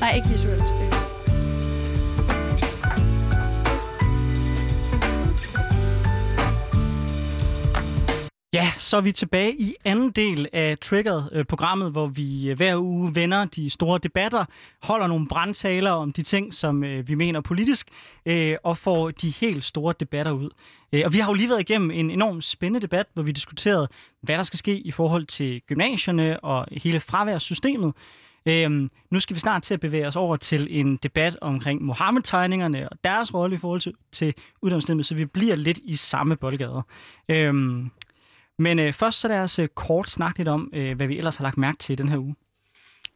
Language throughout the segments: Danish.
Nej, ikke visuelt. Ja, så er vi tilbage i anden del af Triggered-programmet, øh, hvor vi øh, hver uge vender de store debatter, holder nogle brandtaler om de ting, som øh, vi mener politisk, og får de helt store debatter ud. Og vi har jo lige været igennem en enormt spændende debat, hvor vi diskuterede, hvad der skal ske i forhold til gymnasierne og hele fraværssystemet. Øhm, nu skal vi snart til at bevæge os over til en debat omkring Mohammed-tegningerne og deres rolle i forhold til, til uddannelsessystemet, så vi bliver lidt i samme boldgade. Øhm, men øh, først så lad os øh, kort snakke lidt om, øh, hvad vi ellers har lagt mærke til den her uge.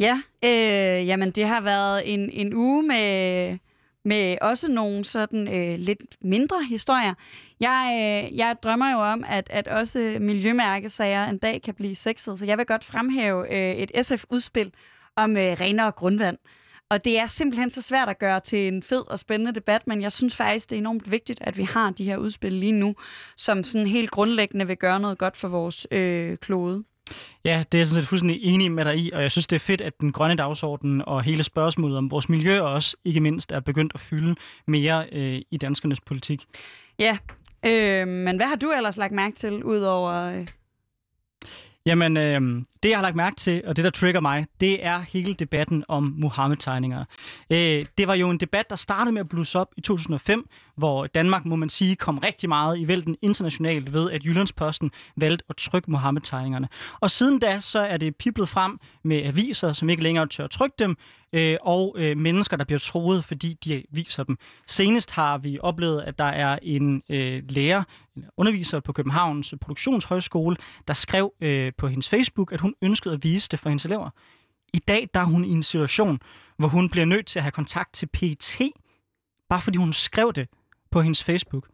Ja, øh, jamen det har været en, en uge med, med også nogle sådan øh, lidt mindre historier. Jeg, øh, jeg drømmer jo om, at, at også miljømærkesager en dag kan blive sexet, så jeg vil godt fremhæve øh, et SF-udspil om øh, renere grundvand. Og det er simpelthen så svært at gøre til en fed og spændende debat, men jeg synes faktisk, det er enormt vigtigt, at vi har de her udspil lige nu, som sådan helt grundlæggende vil gøre noget godt for vores øh, klode. Ja, det er jeg sådan set fuldstændig enig med dig i, og jeg synes, det er fedt, at den grønne dagsorden og hele spørgsmålet om vores miljø også, ikke mindst, er begyndt at fylde mere øh, i danskernes politik. Ja, øh, men hvad har du ellers lagt mærke til, udover øh, Jamen, øh, det jeg har lagt mærke til, og det der trigger mig, det er hele debatten om Mohammed-tegninger. Øh, det var jo en debat, der startede med at blusse op i 2005, hvor Danmark, må man sige, kom rigtig meget i vælten internationalt ved, at Jyllandsposten valgte at trykke Mohammed-tegningerne. Og siden da, så er det piblet frem med aviser, som ikke længere tør trykke dem, øh, og øh, mennesker, der bliver troet, fordi de viser dem. Senest har vi oplevet, at der er en øh, lærer, en underviser på Københavns Produktionshøjskole, der skrev øh, på hendes Facebook, at hun ønskede at vise det for hendes elever. I dag der er hun i en situation, hvor hun bliver nødt til at have kontakt til PET, bare fordi hun skrev det på hendes Facebook.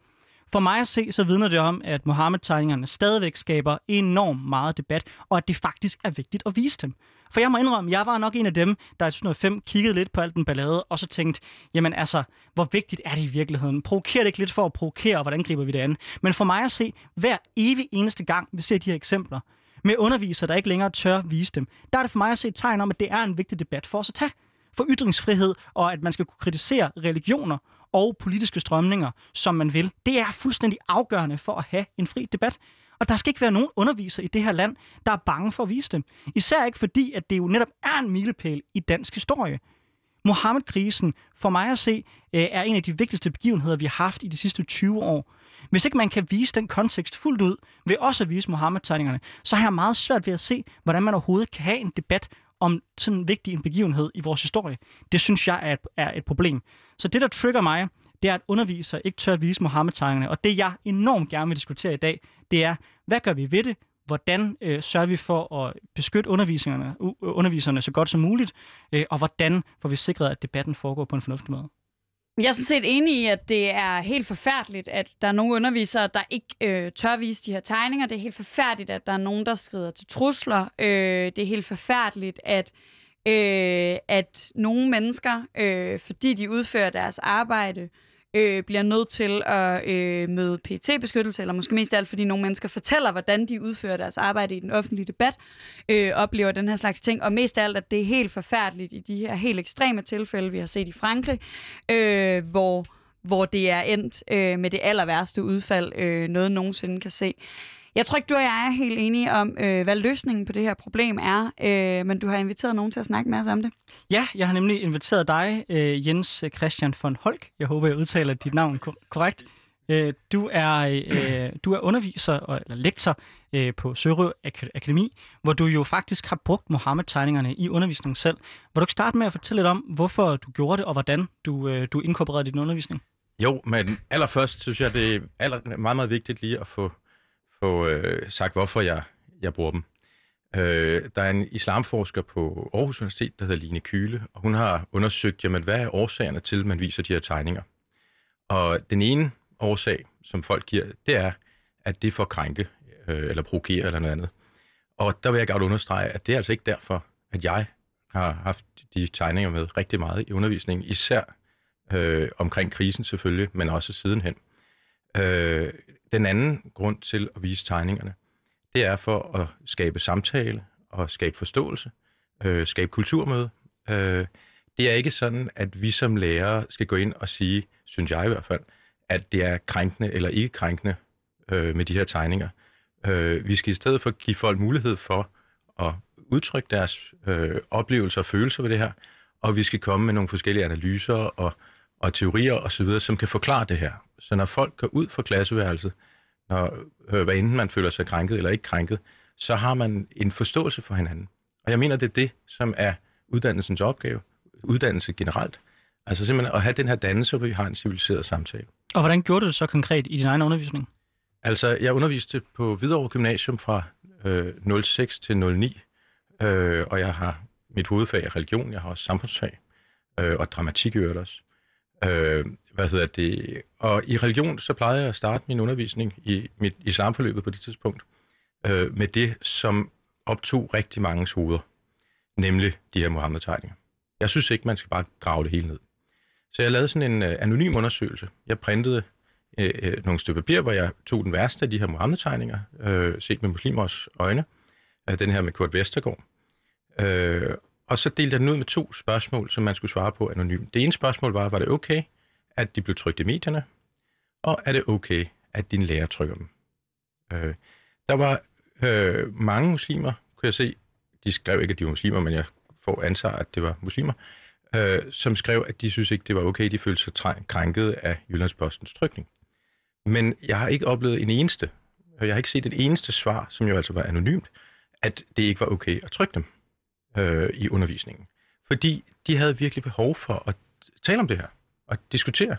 For mig at se, så vidner det om, at Mohammed-tegningerne stadigvæk skaber enormt meget debat, og at det faktisk er vigtigt at vise dem. For jeg må indrømme, jeg var nok en af dem, der i 2005 kiggede lidt på alt den ballade, og så tænkte, jamen altså, hvor vigtigt er det i virkeligheden? Provokerer det ikke lidt for at provokere, og hvordan griber vi det an? Men for mig at se, hver evig eneste gang, vi ser de her eksempler, med undervisere, der ikke længere tør vise dem, der er det for mig at se et tegn om, at det er en vigtig debat for os at tage. For ytringsfrihed, og at man skal kunne kritisere religioner og politiske strømninger, som man vil, det er fuldstændig afgørende for at have en fri debat. Og der skal ikke være nogen undervisere i det her land, der er bange for at vise dem. Især ikke fordi, at det jo netop er en milepæl i dansk historie. Mohammed-krisen, for mig at se, øh, er en af de vigtigste begivenheder, vi har haft i de sidste 20 år. Hvis ikke man kan vise den kontekst fuldt ud, ved også at vise Mohammed-tegningerne, så har jeg meget svært ved at se, hvordan man overhovedet kan have en debat om sådan en vigtig en begivenhed i vores historie. Det synes jeg er et, er et problem. Så det, der trigger mig, det er, at undervisere ikke tør at vise Mohammed-tegningerne. Og det, jeg enormt gerne vil diskutere i dag, det er, hvad gør vi ved det? Hvordan øh, sørger vi for at beskytte underviserne, øh, underviserne så godt som muligt? Øh, og hvordan får vi sikret, at debatten foregår på en fornuftig måde? Jeg er sådan set enig i, at det er helt forfærdeligt, at der er nogle undervisere, der ikke øh, tør vise de her tegninger. Det er helt forfærdeligt, at der er nogen, der skrider til trusler. Øh, det er helt forfærdeligt, at øh, at nogle mennesker, øh, fordi de udfører deres arbejde, øh, Øh, bliver nødt til at øh, møde pt beskyttelse eller måske mest af alt, fordi nogle mennesker fortæller, hvordan de udfører deres arbejde i den offentlige debat, øh, oplever den her slags ting, og mest af alt, at det er helt forfærdeligt i de her helt ekstreme tilfælde, vi har set i Frankrig, øh, hvor, hvor det er endt øh, med det aller værste udfald, øh, noget nogensinde kan se. Jeg tror ikke, du og jeg er helt enige om, øh, hvad løsningen på det her problem er, øh, men du har inviteret nogen til at snakke med os om det. Ja, jeg har nemlig inviteret dig, øh, Jens Christian von Holk. Jeg håber, jeg udtaler dit navn korrekt. Øh, du, er, øh, du er underviser og, eller lektor øh, på Sørø Akademi, hvor du jo faktisk har brugt Mohammed-tegningerne i undervisningen selv. Vil du ikke starte med at fortælle lidt om, hvorfor du gjorde det, og hvordan du, øh, du inkorporerede din undervisning? Jo, men allerførst synes jeg, det er aller, meget, meget vigtigt lige at få få øh, sagt, hvorfor jeg, jeg bruger dem. Øh, der er en islamforsker på Aarhus Universitet, der hedder Line Kyle, og hun har undersøgt, jamen, hvad er årsagerne til, at man viser de her tegninger. Og den ene årsag, som folk giver, det er, at det får krænke, øh, eller provokere, eller noget andet. Og der vil jeg godt understrege, at det er altså ikke derfor, at jeg har haft de tegninger med rigtig meget i undervisningen, især øh, omkring krisen selvfølgelig, men også sidenhen. Øh, den anden grund til at vise tegningerne, det er for at skabe samtale og skabe forståelse, øh, skabe kulturmøde. Øh, det er ikke sådan, at vi som lærere skal gå ind og sige, synes jeg i hvert fald, at det er krænkende eller ikke krænkende øh, med de her tegninger. Øh, vi skal i stedet for give folk mulighed for at udtrykke deres øh, oplevelser og følelser ved det her, og vi skal komme med nogle forskellige analyser og, og teorier osv., som kan forklare det her. Så når folk går ud fra klasseværelset, når, øh, hvad enten man føler sig krænket eller ikke krænket, så har man en forståelse for hinanden. Og jeg mener, det er det, som er uddannelsens opgave, uddannelse generelt. Altså simpelthen at have den her dannelse, hvor vi har en civiliseret samtale. Og hvordan gjorde du det så konkret i din egen undervisning? Altså, jeg underviste på Hvidovre Gymnasium fra øh, 06 til 09, øh, og jeg har mit hovedfag er religion, jeg har også samfundsfag, øh, og dramatik i øvrigt også. Øh, hvad hedder det? Og i religion, så plejede jeg at starte min undervisning i mit islamforløbet på det tidspunkt, øh, med det, som optog rigtig mange hoveder, nemlig de her Mohammed-tegninger. Jeg synes ikke, man skal bare grave det hele ned. Så jeg lavede sådan en øh, anonym undersøgelse. Jeg printede øh, øh, nogle stykker papir, hvor jeg tog den værste af de her Mohammed-tegninger, øh, set med muslimers øjne, øh, den her med Kurt Vestergaard. Øh, og så delte jeg den ud med to spørgsmål, som man skulle svare på anonymt. Det ene spørgsmål var, var det okay, at de blev trykt i medierne? Og er det okay, at din lærer trykker dem? Øh, der var øh, mange muslimer, kunne jeg se. De skrev ikke, at de var muslimer, men jeg får ansvar, at det var muslimer, øh, som skrev, at de synes ikke, det var okay. De følte sig krænket af Jyllandspostens trykning. Men jeg har ikke oplevet en eneste, og jeg har ikke set et eneste svar, som jo altså var anonymt, at det ikke var okay at trykke dem øh, i undervisningen. Fordi de havde virkelig behov for at tale om det her og diskutere.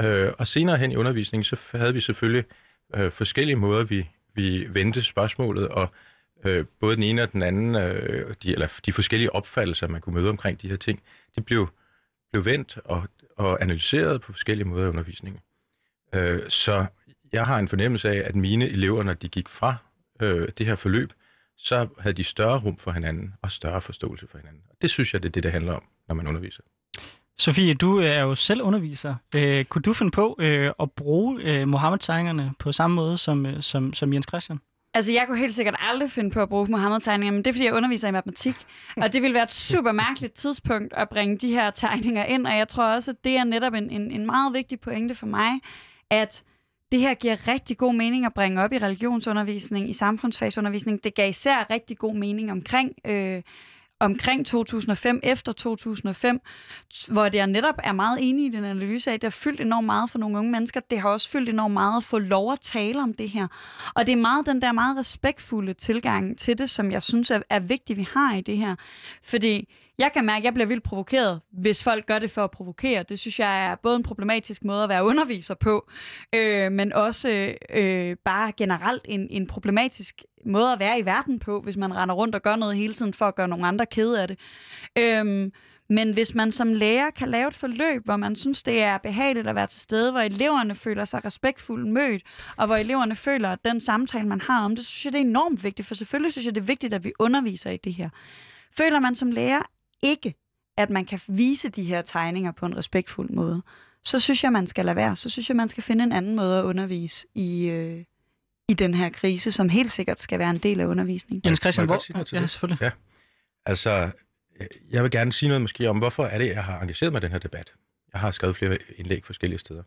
Øh, og senere hen i undervisningen, så havde vi selvfølgelig øh, forskellige måder, vi, vi vendte spørgsmålet, og øh, både den ene og den anden, øh, de, eller de forskellige opfattelser, man kunne møde omkring de her ting, de blev, blev vendt og, og analyseret på forskellige måder i undervisningen. Øh, så jeg har en fornemmelse af, at mine elever, når de gik fra øh, det her forløb, så havde de større rum for hinanden og større forståelse for hinanden. Og det synes jeg, det er det, det handler om, når man underviser. Sofie, du er jo selv underviser. Øh, kunne du finde på øh, at bruge øh, Mohammed-tegningerne på samme måde som, øh, som, som Jens Christian? Altså, jeg kunne helt sikkert aldrig finde på at bruge Mohammed-tegninger, men det er, fordi jeg underviser i matematik. Og det ville være et super mærkeligt tidspunkt at bringe de her tegninger ind, og jeg tror også, at det er netop en, en, en meget vigtig pointe for mig, at det her giver rigtig god mening at bringe op i religionsundervisning, i samfundsfagsundervisning. Det gav især rigtig god mening omkring... Øh, omkring 2005, efter 2005, hvor det er netop er meget enig i den analyse af, at det har fyldt enormt meget for nogle unge mennesker. Det har også fyldt enormt meget at få lov at tale om det her. Og det er meget den der meget respektfulde tilgang til det, som jeg synes er, er vigtigt, vi har i det her. Fordi jeg kan mærke, at jeg bliver vildt provokeret, hvis folk gør det for at provokere. Det synes jeg er både en problematisk måde at være underviser på, øh, men også øh, bare generelt en, en problematisk måde at være i verden på, hvis man render rundt og gør noget hele tiden for at gøre nogle andre kede af det. Øh, men hvis man som lærer kan lave et forløb, hvor man synes, det er behageligt at være til stede, hvor eleverne føler sig respektfuldt mødt, og hvor eleverne føler, at den samtale, man har om det, synes jeg, det er enormt vigtigt. For selvfølgelig synes jeg, det er vigtigt, at vi underviser i det her. Føler man som lærer ikke, at man kan vise de her tegninger på en respektfuld måde, så synes jeg, man skal lade være. Så synes jeg, man skal finde en anden måde at undervise i, øh, i den her krise, som helt sikkert skal være en del af undervisningen. Jens Christian, hvor... Ja, selvfølgelig. Ja. Altså, jeg vil gerne sige noget måske om, hvorfor er det, jeg har engageret mig i den her debat. Jeg har skrevet flere indlæg forskellige steder.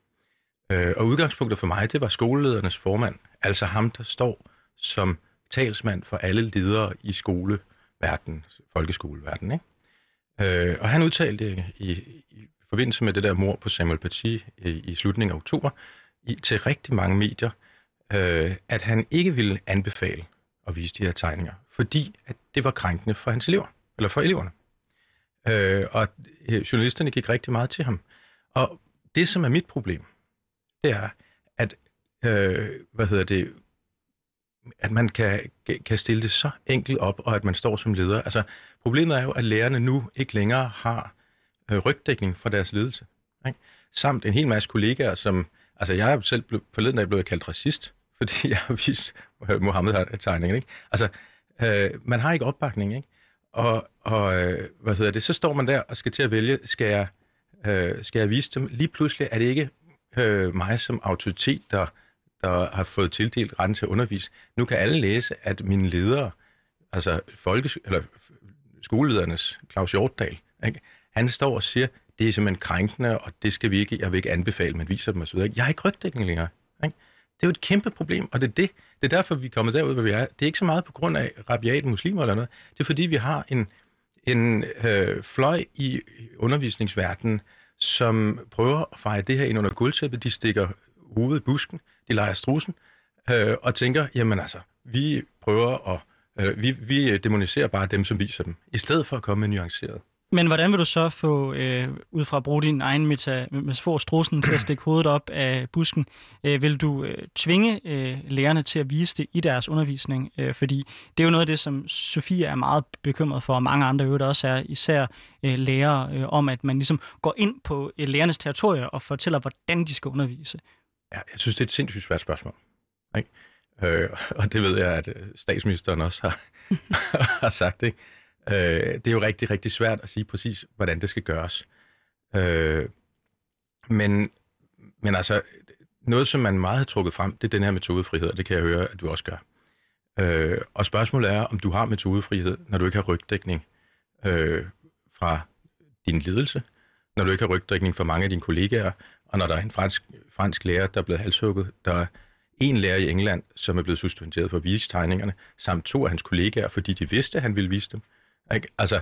Øh, og udgangspunktet for mig, det var skoleledernes formand, altså ham, der står som talsmand for alle ledere i skoleverdenen, folkeskoleverdenen. Ikke? Øh, og han udtalte i, i forbindelse med det der mor på Samuel Paty i, i slutningen af oktober i, til rigtig mange medier, øh, at han ikke ville anbefale at vise de her tegninger, fordi at det var krænkende for hans elever, eller for eleverne. Øh, og øh, journalisterne gik rigtig meget til ham. Og det, som er mit problem, det er, at, øh, hvad hedder det, at man kan, kan stille det så enkelt op, og at man står som leder. Altså, problemet er jo, at lærerne nu ikke længere har øh, rygdækning for deres ledelse. Ikke? Samt en hel masse kollegaer, som... Altså, jeg er selv blevet, forleden dag blevet kaldt racist, fordi jeg har vist øh, Mohammed-tegningen. Ikke? Altså, øh, man har ikke opbakning, ikke? Og, og øh, hvad hedder det, så står man der og skal til at vælge, skal jeg, øh, skal jeg vise dem? Lige pludselig er det ikke øh, mig som autoritet, der der har fået tildelt retten til at undervise. Nu kan alle læse, at mine ledere, altså folkes- eller skoleledernes Claus Hjortdal, ikke, Han står og siger, det er simpelthen krænkende, og det skal vi ikke, jeg vil ikke anbefale, man viser dem osv. Jeg har ikke rygdækning længere. Ikke? Det er jo et kæmpe problem, og det er det. Det er derfor, vi er kommet derud, hvor vi er. Det er ikke så meget på grund af rabiate muslimer eller noget. Det er fordi, vi har en, en øh, fløj i undervisningsverdenen, som prøver at feje det her ind under guldtæppet. De stikker hovedet i busken, de leger strusen, øh, og tænker, jamen altså, vi prøver at, øh, vi, vi demoniserer bare dem, som viser dem, i stedet for at komme med nuanceret. Men hvordan vil du så få, øh, ud fra at bruge din egen meta, metafor, strusen til at stikke hovedet op af busken, øh, vil du øh, tvinge øh, lærerne til at vise det i deres undervisning? Øh, fordi det er jo noget af det, som Sofie er meget bekymret for, og mange andre øvrigt også er, især øh, lærere, øh, om at man ligesom går ind på øh, lærernes territorier og fortæller, hvordan de skal undervise. Ja, jeg synes, det er et sindssygt svært spørgsmål. Ikke? Øh, og det ved jeg, at øh, statsministeren også har, har sagt. Ikke? Øh, det er jo rigtig, rigtig svært at sige præcis, hvordan det skal gøres. Øh, men, men altså, noget, som man meget har trukket frem, det er den her metodefrihed, og det kan jeg høre, at du også gør. Øh, og spørgsmålet er, om du har metodefrihed, når du ikke har rygdækning øh, fra din ledelse, når du ikke har rygdækning fra mange af dine kollegaer, og når der er en fransk, fransk lærer, der er blevet halshugget, der er en lærer i England, som er blevet suspenderet for at vise tegningerne, samt to af hans kollegaer, fordi de vidste, at han ville vise dem. Ikke? Altså,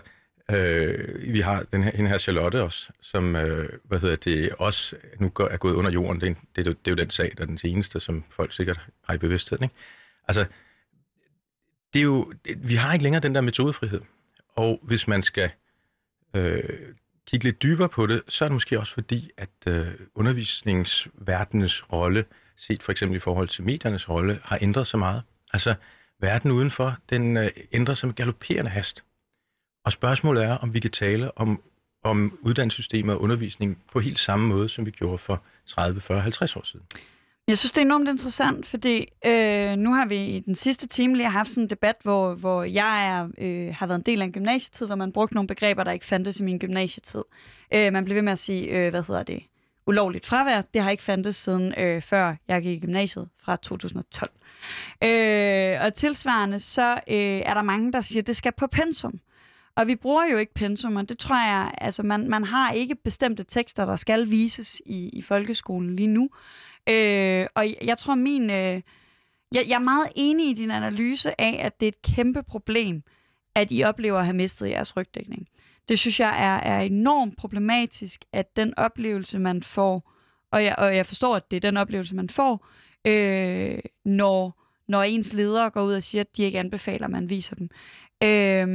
øh, vi har den her, den her Charlotte også, som, øh, hvad hedder det, også nu går, er gået under jorden. Det er, det, er, det er jo den sag, der er den seneste, som folk sikkert har i bevidstheden. Ikke? Altså, det er jo, vi har ikke længere den der metodefrihed. Og hvis man skal øh, kigge lidt dybere på det, så er det måske også fordi, at øh, undervisningsverdenens rolle, set for eksempel i forhold til mediernes rolle, har ændret sig meget. Altså, verden udenfor, den øh, ændrer sig med galopperende hast. Og spørgsmålet er, om vi kan tale om, om uddannelsessystemet og undervisning på helt samme måde, som vi gjorde for 30, 40, 50 år siden. Jeg synes, det er enormt interessant, fordi øh, nu har vi i den sidste time lige haft sådan en debat, hvor, hvor jeg er, øh, har været en del af en gymnasietid, hvor man brugte nogle begreber, der ikke fandtes i min gymnasietid. Øh, man blev ved med at sige, øh, hvad hedder det, ulovligt fravær. Det har ikke fandtes siden øh, før jeg gik i gymnasiet fra 2012. Øh, og tilsvarende så øh, er der mange, der siger, at det skal på pensum. Og vi bruger jo ikke pensum, og det tror jeg, altså man, man har ikke bestemte tekster, der skal vises i, i folkeskolen lige nu. Øh, og jeg tror min, øh, jeg, jeg er meget enig i din analyse af, at det er et kæmpe problem, at I oplever at have mistet jeres rygdækning. Det synes jeg er, er enormt problematisk, at den oplevelse, man får, og jeg, og jeg forstår, at det er den oplevelse, man får, øh, når, når ens ledere går ud og siger, at de ikke anbefaler, at man viser dem. Øh,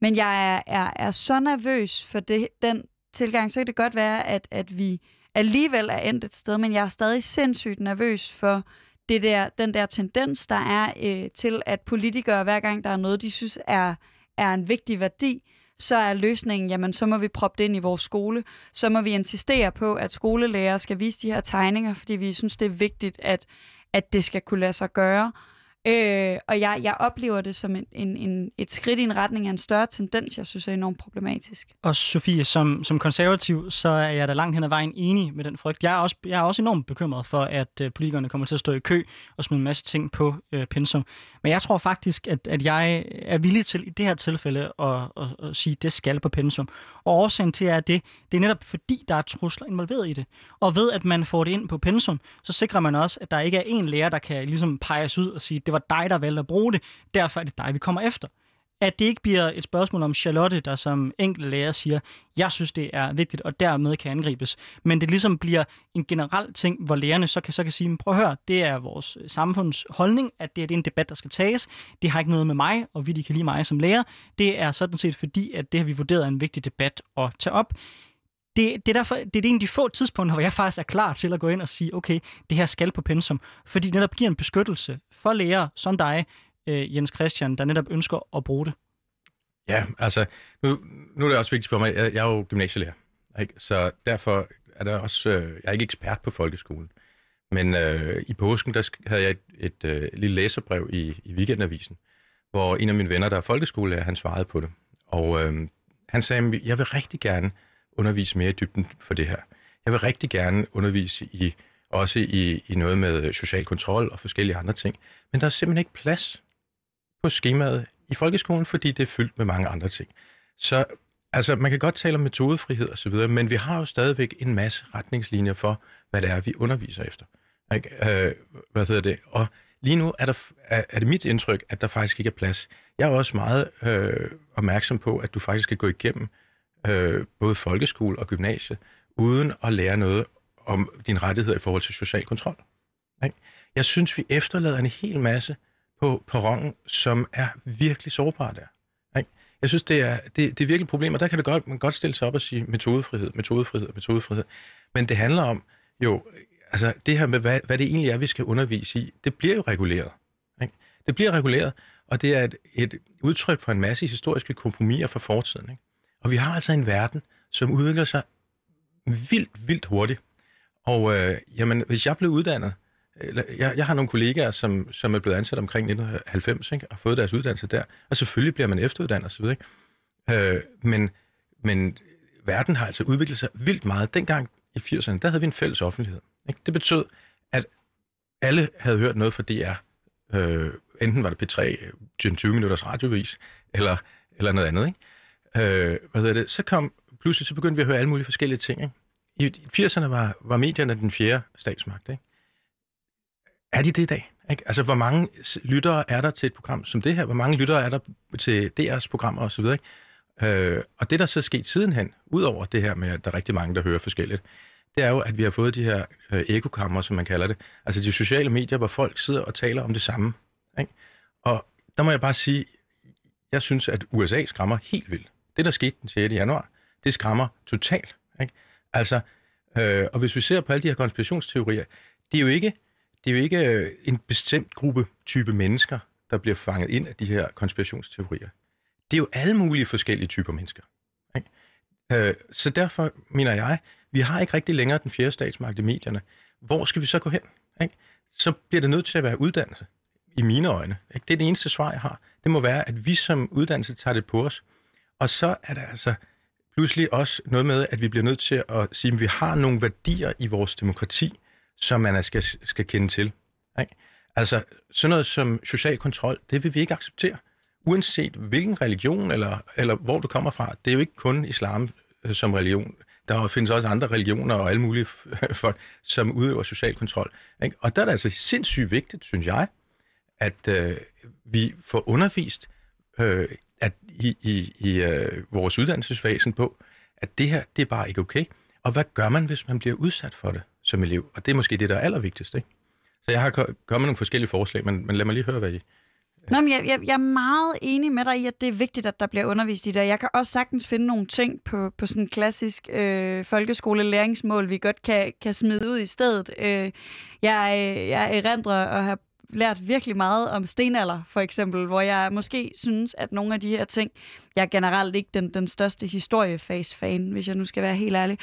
men jeg er, er, er så nervøs for det, den tilgang, så kan det godt være, at, at vi alligevel er endt et sted, men jeg er stadig sindssygt nervøs for det der, den der tendens, der er øh, til, at politikere, hver gang der er noget, de synes er, er en vigtig værdi, så er løsningen, jamen så må vi proppe det ind i vores skole. Så må vi insistere på, at skolelærer skal vise de her tegninger, fordi vi synes, det er vigtigt, at, at det skal kunne lade sig gøre. Øh, og jeg, jeg oplever det som en, en, en, et skridt i en retning af en større tendens, jeg synes er enormt problematisk. Og Sofie, som, som konservativ, så er jeg da langt hen ad vejen enig med den frygt. Jeg er også, jeg er også enormt bekymret for, at øh, politikerne kommer til at stå i kø og smide en masse ting på øh, pensum. Men jeg tror faktisk, at, at jeg er villig til i det her tilfælde at, at, at sige, at det skal på pensum. Og årsagen til er det, det er netop fordi, der er trusler involveret i det. Og ved at man får det ind på pensum, så sikrer man også, at der ikke er en lærer, der kan ligesom peges ud og sige, det var dig, der valgte at bruge det, derfor er det dig, vi kommer efter. At det ikke bliver et spørgsmål om Charlotte, der som enkelt lærer siger, jeg synes, det er vigtigt, og dermed kan angribes. Men det ligesom bliver en generel ting, hvor lærerne så kan, så kan sige, prøv at høre, det er vores samfunds holdning, at det er, det er en debat, der skal tages. Det har ikke noget med mig, og vi de kan lide mig som lærer. Det er sådan set fordi, at det har vi vurderet er en vigtig debat at tage op det, det, er derfor, det er en af de få tidspunkter, hvor jeg faktisk er klar til at gå ind og sige, okay, det her skal på pensum, fordi det netop giver en beskyttelse for lærere som dig, øh, Jens Christian, der netop ønsker at bruge det. Ja, altså, nu, nu er det også vigtigt for mig, jeg, jeg er jo gymnasielærer, ikke? så derfor er der også, øh, jeg er ikke ekspert på folkeskolen, men øh, i påsken, der havde jeg et, et øh, lille læserbrev i, i Weekendavisen, hvor en af mine venner, der er folkeskolelærer, han svarede på det. Og øh, han sagde, jeg vil rigtig gerne undervise mere i dybden for det her. Jeg vil rigtig gerne undervise i også i, i noget med social kontrol og forskellige andre ting. Men der er simpelthen ikke plads på skemaet i folkeskolen, fordi det er fyldt med mange andre ting. Så Altså, man kan godt tale om metodefrihed og så videre, men vi har jo stadigvæk en masse retningslinjer for, hvad det er, vi underviser efter. Ikke? Øh, hvad hedder det? Og lige nu er, der, er, er det mit indtryk, at der faktisk ikke er plads. Jeg er også meget øh, opmærksom på, at du faktisk skal gå igennem øh, både folkeskole og gymnasie, uden at lære noget om dine rettigheder i forhold til social kontrol. Ikke? Jeg synes, vi efterlader en hel masse på perronen, som er virkelig sårbare der. Ikke? Jeg synes, det er, det, det er virkelig et problem, og der kan det godt, man godt stille sig op og sige metodefrihed, metodefrihed, metodefrihed. Men det handler om jo, altså det her med, hvad, hvad det egentlig er, vi skal undervise i, det bliver jo reguleret. Ikke? Det bliver reguleret, og det er et, et udtryk for en masse historiske kompromiser fra fortiden. Ikke? Og vi har altså en verden, som udvikler sig vildt, vildt hurtigt. Og øh, jamen, hvis jeg blev uddannet, eller jeg, jeg har nogle kollegaer, som, som er blevet ansat omkring 1990, ikke, og har fået deres uddannelse der, og selvfølgelig bliver man efteruddannet osv., ikke? Øh, men, men verden har altså udviklet sig vildt meget. Dengang i 80'erne, der havde vi en fælles offentlighed. Ikke? Det betød, at alle havde hørt noget fra DR. Øh, enten var det P3, 20 øh, minutters radiovis, eller, eller noget andet. Ikke? Øh, hvad hedder det? Så kom pludselig, så begyndte vi at høre alle mulige forskellige ting. Ikke? I 80'erne var, var medierne den fjerde statsmagt. Ikke? Er de det i dag? Ikke? Altså, hvor mange lyttere er der til et program som det her? Hvor mange lyttere er der til DR's programmer osv.? Ikke? Øh, og det, der så er sket sidenhen, udover det her med, at der er rigtig mange, der hører forskelligt, det er jo, at vi har fået de her øh, ekokammer, som man kalder det. Altså de sociale medier, hvor folk sidder og taler om det samme. Ikke? Og der må jeg bare sige, jeg synes, at USA skræmmer helt vildt. Det, der skete den 6. januar, det skræmmer totalt. Ikke? Altså, øh, og hvis vi ser på alle de her konspirationsteorier, det er jo ikke, det er jo ikke øh, en bestemt gruppe type mennesker, der bliver fanget ind af de her konspirationsteorier. Det er jo alle mulige forskellige typer mennesker. Ikke? Øh, så derfor mener jeg, vi har ikke rigtig længere den fjerde statsmagt i medierne. Hvor skal vi så gå hen? Ikke? Så bliver det nødt til at være uddannelse, i mine øjne. Ikke? Det er det eneste svar, jeg har. Det må være, at vi som uddannelse tager det på os. Og så er der altså pludselig også noget med, at vi bliver nødt til at sige, at vi har nogle værdier i vores demokrati, som man skal, skal kende til. Ikke? Altså sådan noget som social kontrol, det vil vi ikke acceptere. Uanset hvilken religion eller, eller hvor du kommer fra. Det er jo ikke kun islam øh, som religion. Der findes også andre religioner og alle mulige folk, som udøver social kontrol. Ikke? Og der er det altså sindssygt vigtigt, synes jeg, at øh, vi får undervist øh, at i, i, i øh, vores uddannelsesvæsen på, at det her, det er bare ikke okay. Og hvad gør man, hvis man bliver udsat for det som elev? Og det er måske det, der er allervigtigst. Ikke? Så jeg har kommet nogle forskellige forslag, men, men lad mig lige høre, hvad I, Nå, men jeg, jeg, jeg er meget enig med dig i, at det er vigtigt, at der bliver undervist i det. Jeg kan også sagtens finde nogle ting på, på sådan en klassisk øh, folkeskolelæringsmål, vi godt kan, kan smide ud i stedet. Øh, jeg, øh, jeg erindrer at have lært virkelig meget om stenalder, for eksempel, hvor jeg måske synes, at nogle af de her ting, jeg er generelt ikke den, den største historiefase-fan, hvis jeg nu skal være helt ærlig.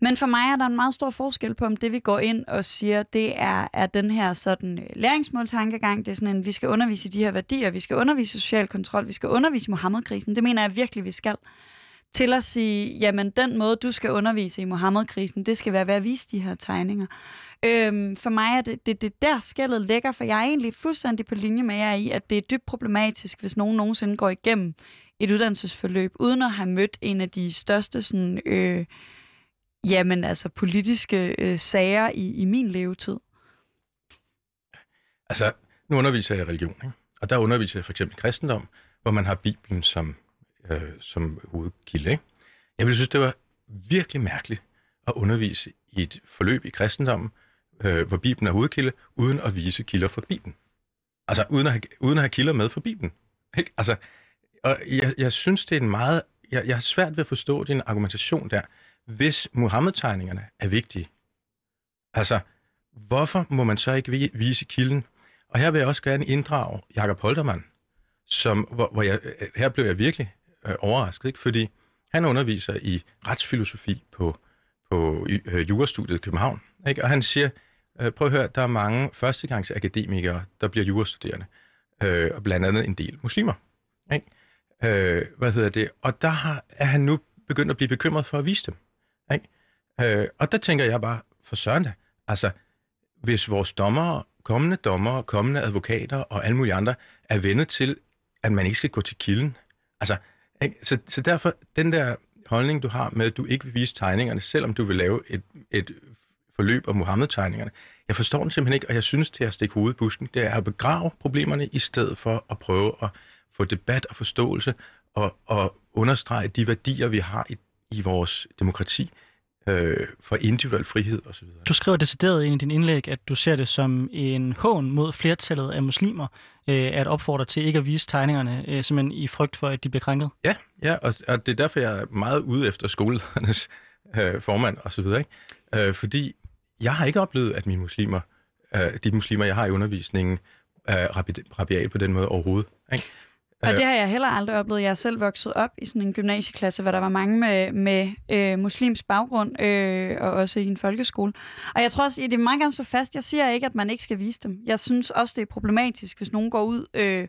Men for mig er der en meget stor forskel på, om det vi går ind og siger, det er, er den her sådan øh, læringsmåltankegang, det er sådan en, vi skal undervise i de her værdier, vi skal undervise social kontrol, vi skal undervise Mohammed-krisen, det mener jeg virkelig, vi skal til at sige, jamen den måde, du skal undervise i Mohammed-krisen, det skal være ved at vise de her tegninger. Øhm, for mig er det, det, det der skældet ligger, for jeg er egentlig fuldstændig på linje med jer i, at det er dybt problematisk, hvis nogen nogensinde går igennem et uddannelsesforløb, uden at have mødt en af de største sådan, øh, jamen, altså, politiske øh, sager i, i min levetid. Altså, nu underviser jeg i religion, ikke? og der underviser jeg for eksempel kristendom, hvor man har Bibelen som, øh, som hovedkilde. Ikke? Jeg ville synes, det var virkelig mærkeligt at undervise i et forløb i kristendommen, øh, hvor Bibelen er hovedkilde, uden at vise kilder fra Bibelen. Altså, uden at have, uden at have kilder med fra Bibelen. Ikke? Altså, og jeg, jeg synes, det er en meget... Jeg, jeg har svært ved at forstå din argumentation der, hvis Muhammed-tegningerne er vigtige. Altså, hvorfor må man så ikke vise kilden? Og her vil jeg også gerne inddrage Jakob Holtermann, som, hvor, hvor jeg, øh, her blev jeg virkelig øh, overrasket, ikke? fordi han underviser i retsfilosofi på på øh, jurastudiet i København. Ikke? Og han siger, øh, prøv at høre, der er mange førstegangsakademikere, der bliver jurastuderende, øh, og blandt andet en del muslimer. Ikke? Øh, hvad hedder det? Og der har, er han nu begyndt at blive bekymret for at vise dem. Ikke? Øh, og der tænker jeg bare, for søren da, altså, hvis vores dommer, kommende dommer, kommende advokater og alle mulige andre er vendet til, at man ikke skal gå til kilden, altså, ikke? Så, så derfor, den der holdning, du har med, at du ikke vil vise tegningerne, selvom du vil lave et, et forløb om Mohammed-tegningerne, jeg forstår den simpelthen ikke, og jeg synes, det er at stikke hovedet i busken, det er at begrave problemerne, i stedet for at prøve at få debat og forståelse, og, og understrege de værdier, vi har i, i vores demokrati, øh, for individuel frihed osv. Du skriver decideret ind i din indlæg, at du ser det som en hån mod flertallet af muslimer, øh, at opfordre til ikke at vise tegningerne, øh, simpelthen i frygt for, at de bliver krænket. Ja, ja og, og det er derfor, jeg er meget ude efter skoleledernes øh, formand osv., ikke? Øh, fordi jeg har ikke oplevet, at mine muslimer, øh, de muslimer, jeg har i undervisningen, er rabiat på den måde overhovedet. Ikke? Og det har jeg heller aldrig oplevet. Jeg er selv vokset op i sådan en gymnasieklasse, hvor der var mange med, med øh, muslims baggrund, øh, og også i en folkeskole. Og jeg tror også, at det er meget gerne så fast. Jeg siger ikke, at man ikke skal vise dem. Jeg synes også, det er problematisk, hvis nogen går ud øh,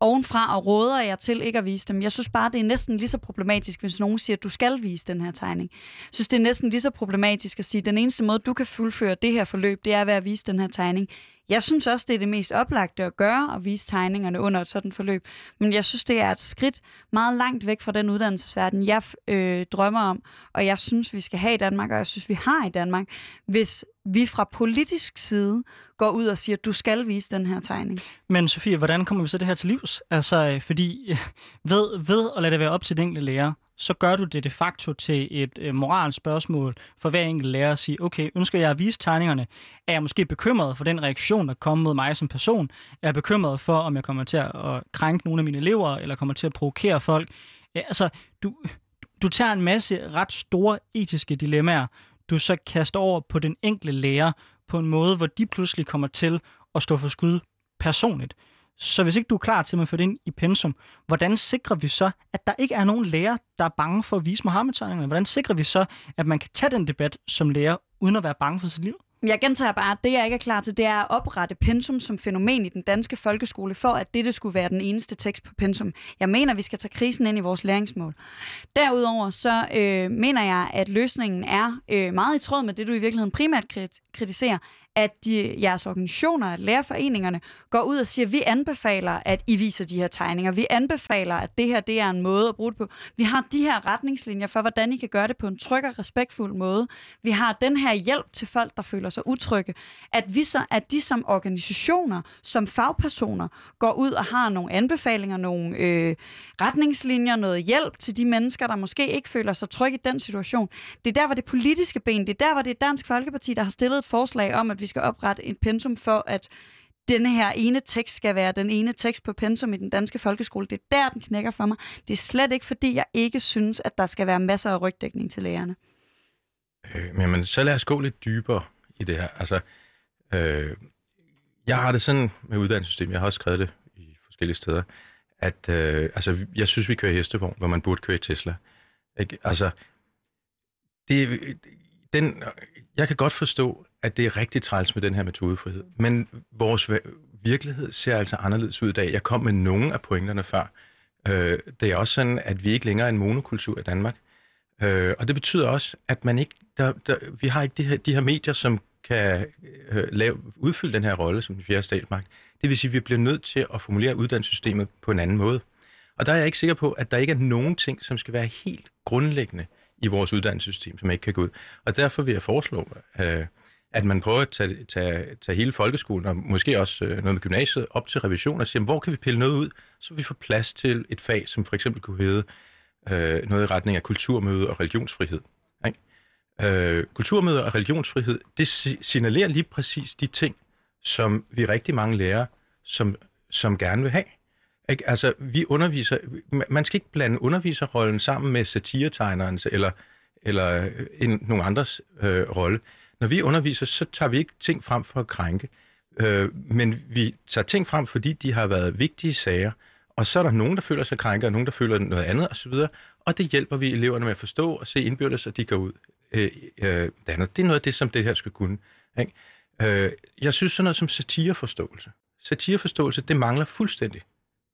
ovenfra og råder jer til ikke at vise dem. Jeg synes bare, det er næsten lige så problematisk, hvis nogen siger, at du skal vise den her tegning. Jeg synes, det er næsten lige så problematisk at sige, at den eneste måde, du kan fuldføre det her forløb, det er ved at vise den her tegning. Jeg synes også, det er det mest oplagte at gøre, at vise tegningerne under et sådan forløb. Men jeg synes, det er et skridt meget langt væk fra den uddannelsesverden, jeg øh, drømmer om, og jeg synes, vi skal have i Danmark, og jeg synes, vi har i Danmark, hvis vi fra politisk side går ud og siger, at du skal vise den her tegning. Men Sofie, hvordan kommer vi så det her til livs? Altså, øh, fordi øh, ved, ved at lade det være op til den enkelte lærer, så gør du det de facto til et øh, moralsk spørgsmål for hver enkelt lærer at sige, okay, ønsker jeg at vise tegningerne? Er jeg måske bekymret for den reaktion, der kommer mod mig som person? Er jeg bekymret for, om jeg kommer til at krænke nogle af mine elever, eller kommer til at provokere folk? Ja, altså, du, du tager en masse ret store etiske dilemmaer, du så kaster over på den enkelte lærer på en måde, hvor de pludselig kommer til at stå for skud personligt. Så hvis ikke du er klar til at få det ind i pensum, hvordan sikrer vi så, at der ikke er nogen lærer, der er bange for at vise Mohammed-tegningerne? Hvordan sikrer vi så, at man kan tage den debat som lærer, uden at være bange for sit liv? Jeg gentager bare, at det jeg ikke er klar til, det er at oprette pensum som fænomen i den danske folkeskole, for at det skulle være den eneste tekst på pensum. Jeg mener, vi skal tage krisen ind i vores læringsmål. Derudover så øh, mener jeg, at løsningen er øh, meget i tråd med det, du i virkeligheden primært kritiserer, at de, jeres organisationer, at lærerforeningerne, går ud og siger, at vi anbefaler, at I viser de her tegninger. Vi anbefaler, at det her det er en måde at bruge det på. Vi har de her retningslinjer for, hvordan I kan gøre det på en tryg og respektfuld måde. Vi har den her hjælp til folk, der føler sig utrygge. At, vi så, at de som organisationer, som fagpersoner, går ud og har nogle anbefalinger, nogle øh, retningslinjer, noget hjælp til de mennesker, der måske ikke føler sig trygge i den situation. Det er der, hvor det politiske ben, det er der, hvor det er Dansk Folkeparti, der har stillet et forslag om, at vi skal oprette et pensum for, at denne her ene tekst skal være den ene tekst på pensum i den danske folkeskole. Det er der, den knækker for mig. Det er slet ikke, fordi jeg ikke synes, at der skal være masser af rygdækning til lærerne. Øh, men så lad os gå lidt dybere i det her. Altså, øh, jeg har det sådan med uddannelsessystemet, jeg har også skrevet det i forskellige steder, at øh, altså, jeg synes, vi kører hestevogn, hvor man burde køre i Tesla. Ikke? Altså, det, den, jeg kan godt forstå, at det er rigtig træls med den her metodefrihed. Men vores virkelighed ser altså anderledes ud i dag. Jeg kom med nogle af pointerne før. Øh, det er også sådan, at vi ikke længere er en monokultur i Danmark. Øh, og det betyder også, at man ikke, der, der, vi har ikke de her, de her medier, som kan øh, lave, udfylde den her rolle som den fjerde statsmagt. Det vil sige, at vi bliver nødt til at formulere uddannelsessystemet på en anden måde. Og der er jeg ikke sikker på, at der ikke er nogen ting, som skal være helt grundlæggende i vores uddannelsessystem, som ikke kan gå ud. Og derfor vil jeg foreslå, øh, at man prøver at tage, tage, tage hele folkeskolen, og måske også øh, noget med gymnasiet, op til revision og sige, hvor kan vi pille noget ud, så vi får plads til et fag, som for eksempel kunne hedde øh, noget i retning af kulturmøde og religionsfrihed. Ikke? Øh, kulturmøde og religionsfrihed, det signalerer lige præcis de ting, som vi rigtig mange lærere, som, som gerne vil have. Ikke? Altså, vi underviser, man skal ikke blande underviserrollen sammen med satiretegnerens eller, eller øh, en, nogen andres øh, rolle. Når vi underviser, så tager vi ikke ting frem for at krænke, øh, men vi tager ting frem, fordi de har været vigtige sager, og så er der nogen, der føler sig krænket, og nogen, der føler noget andet osv., og det hjælper vi eleverne med at forstå og se indbyrdes, så de går ud øh, øh, det andet. Det er noget af det, som det her skal kunne. Ikke? Øh, jeg synes sådan noget som satireforståelse. Satireforståelse, det mangler fuldstændig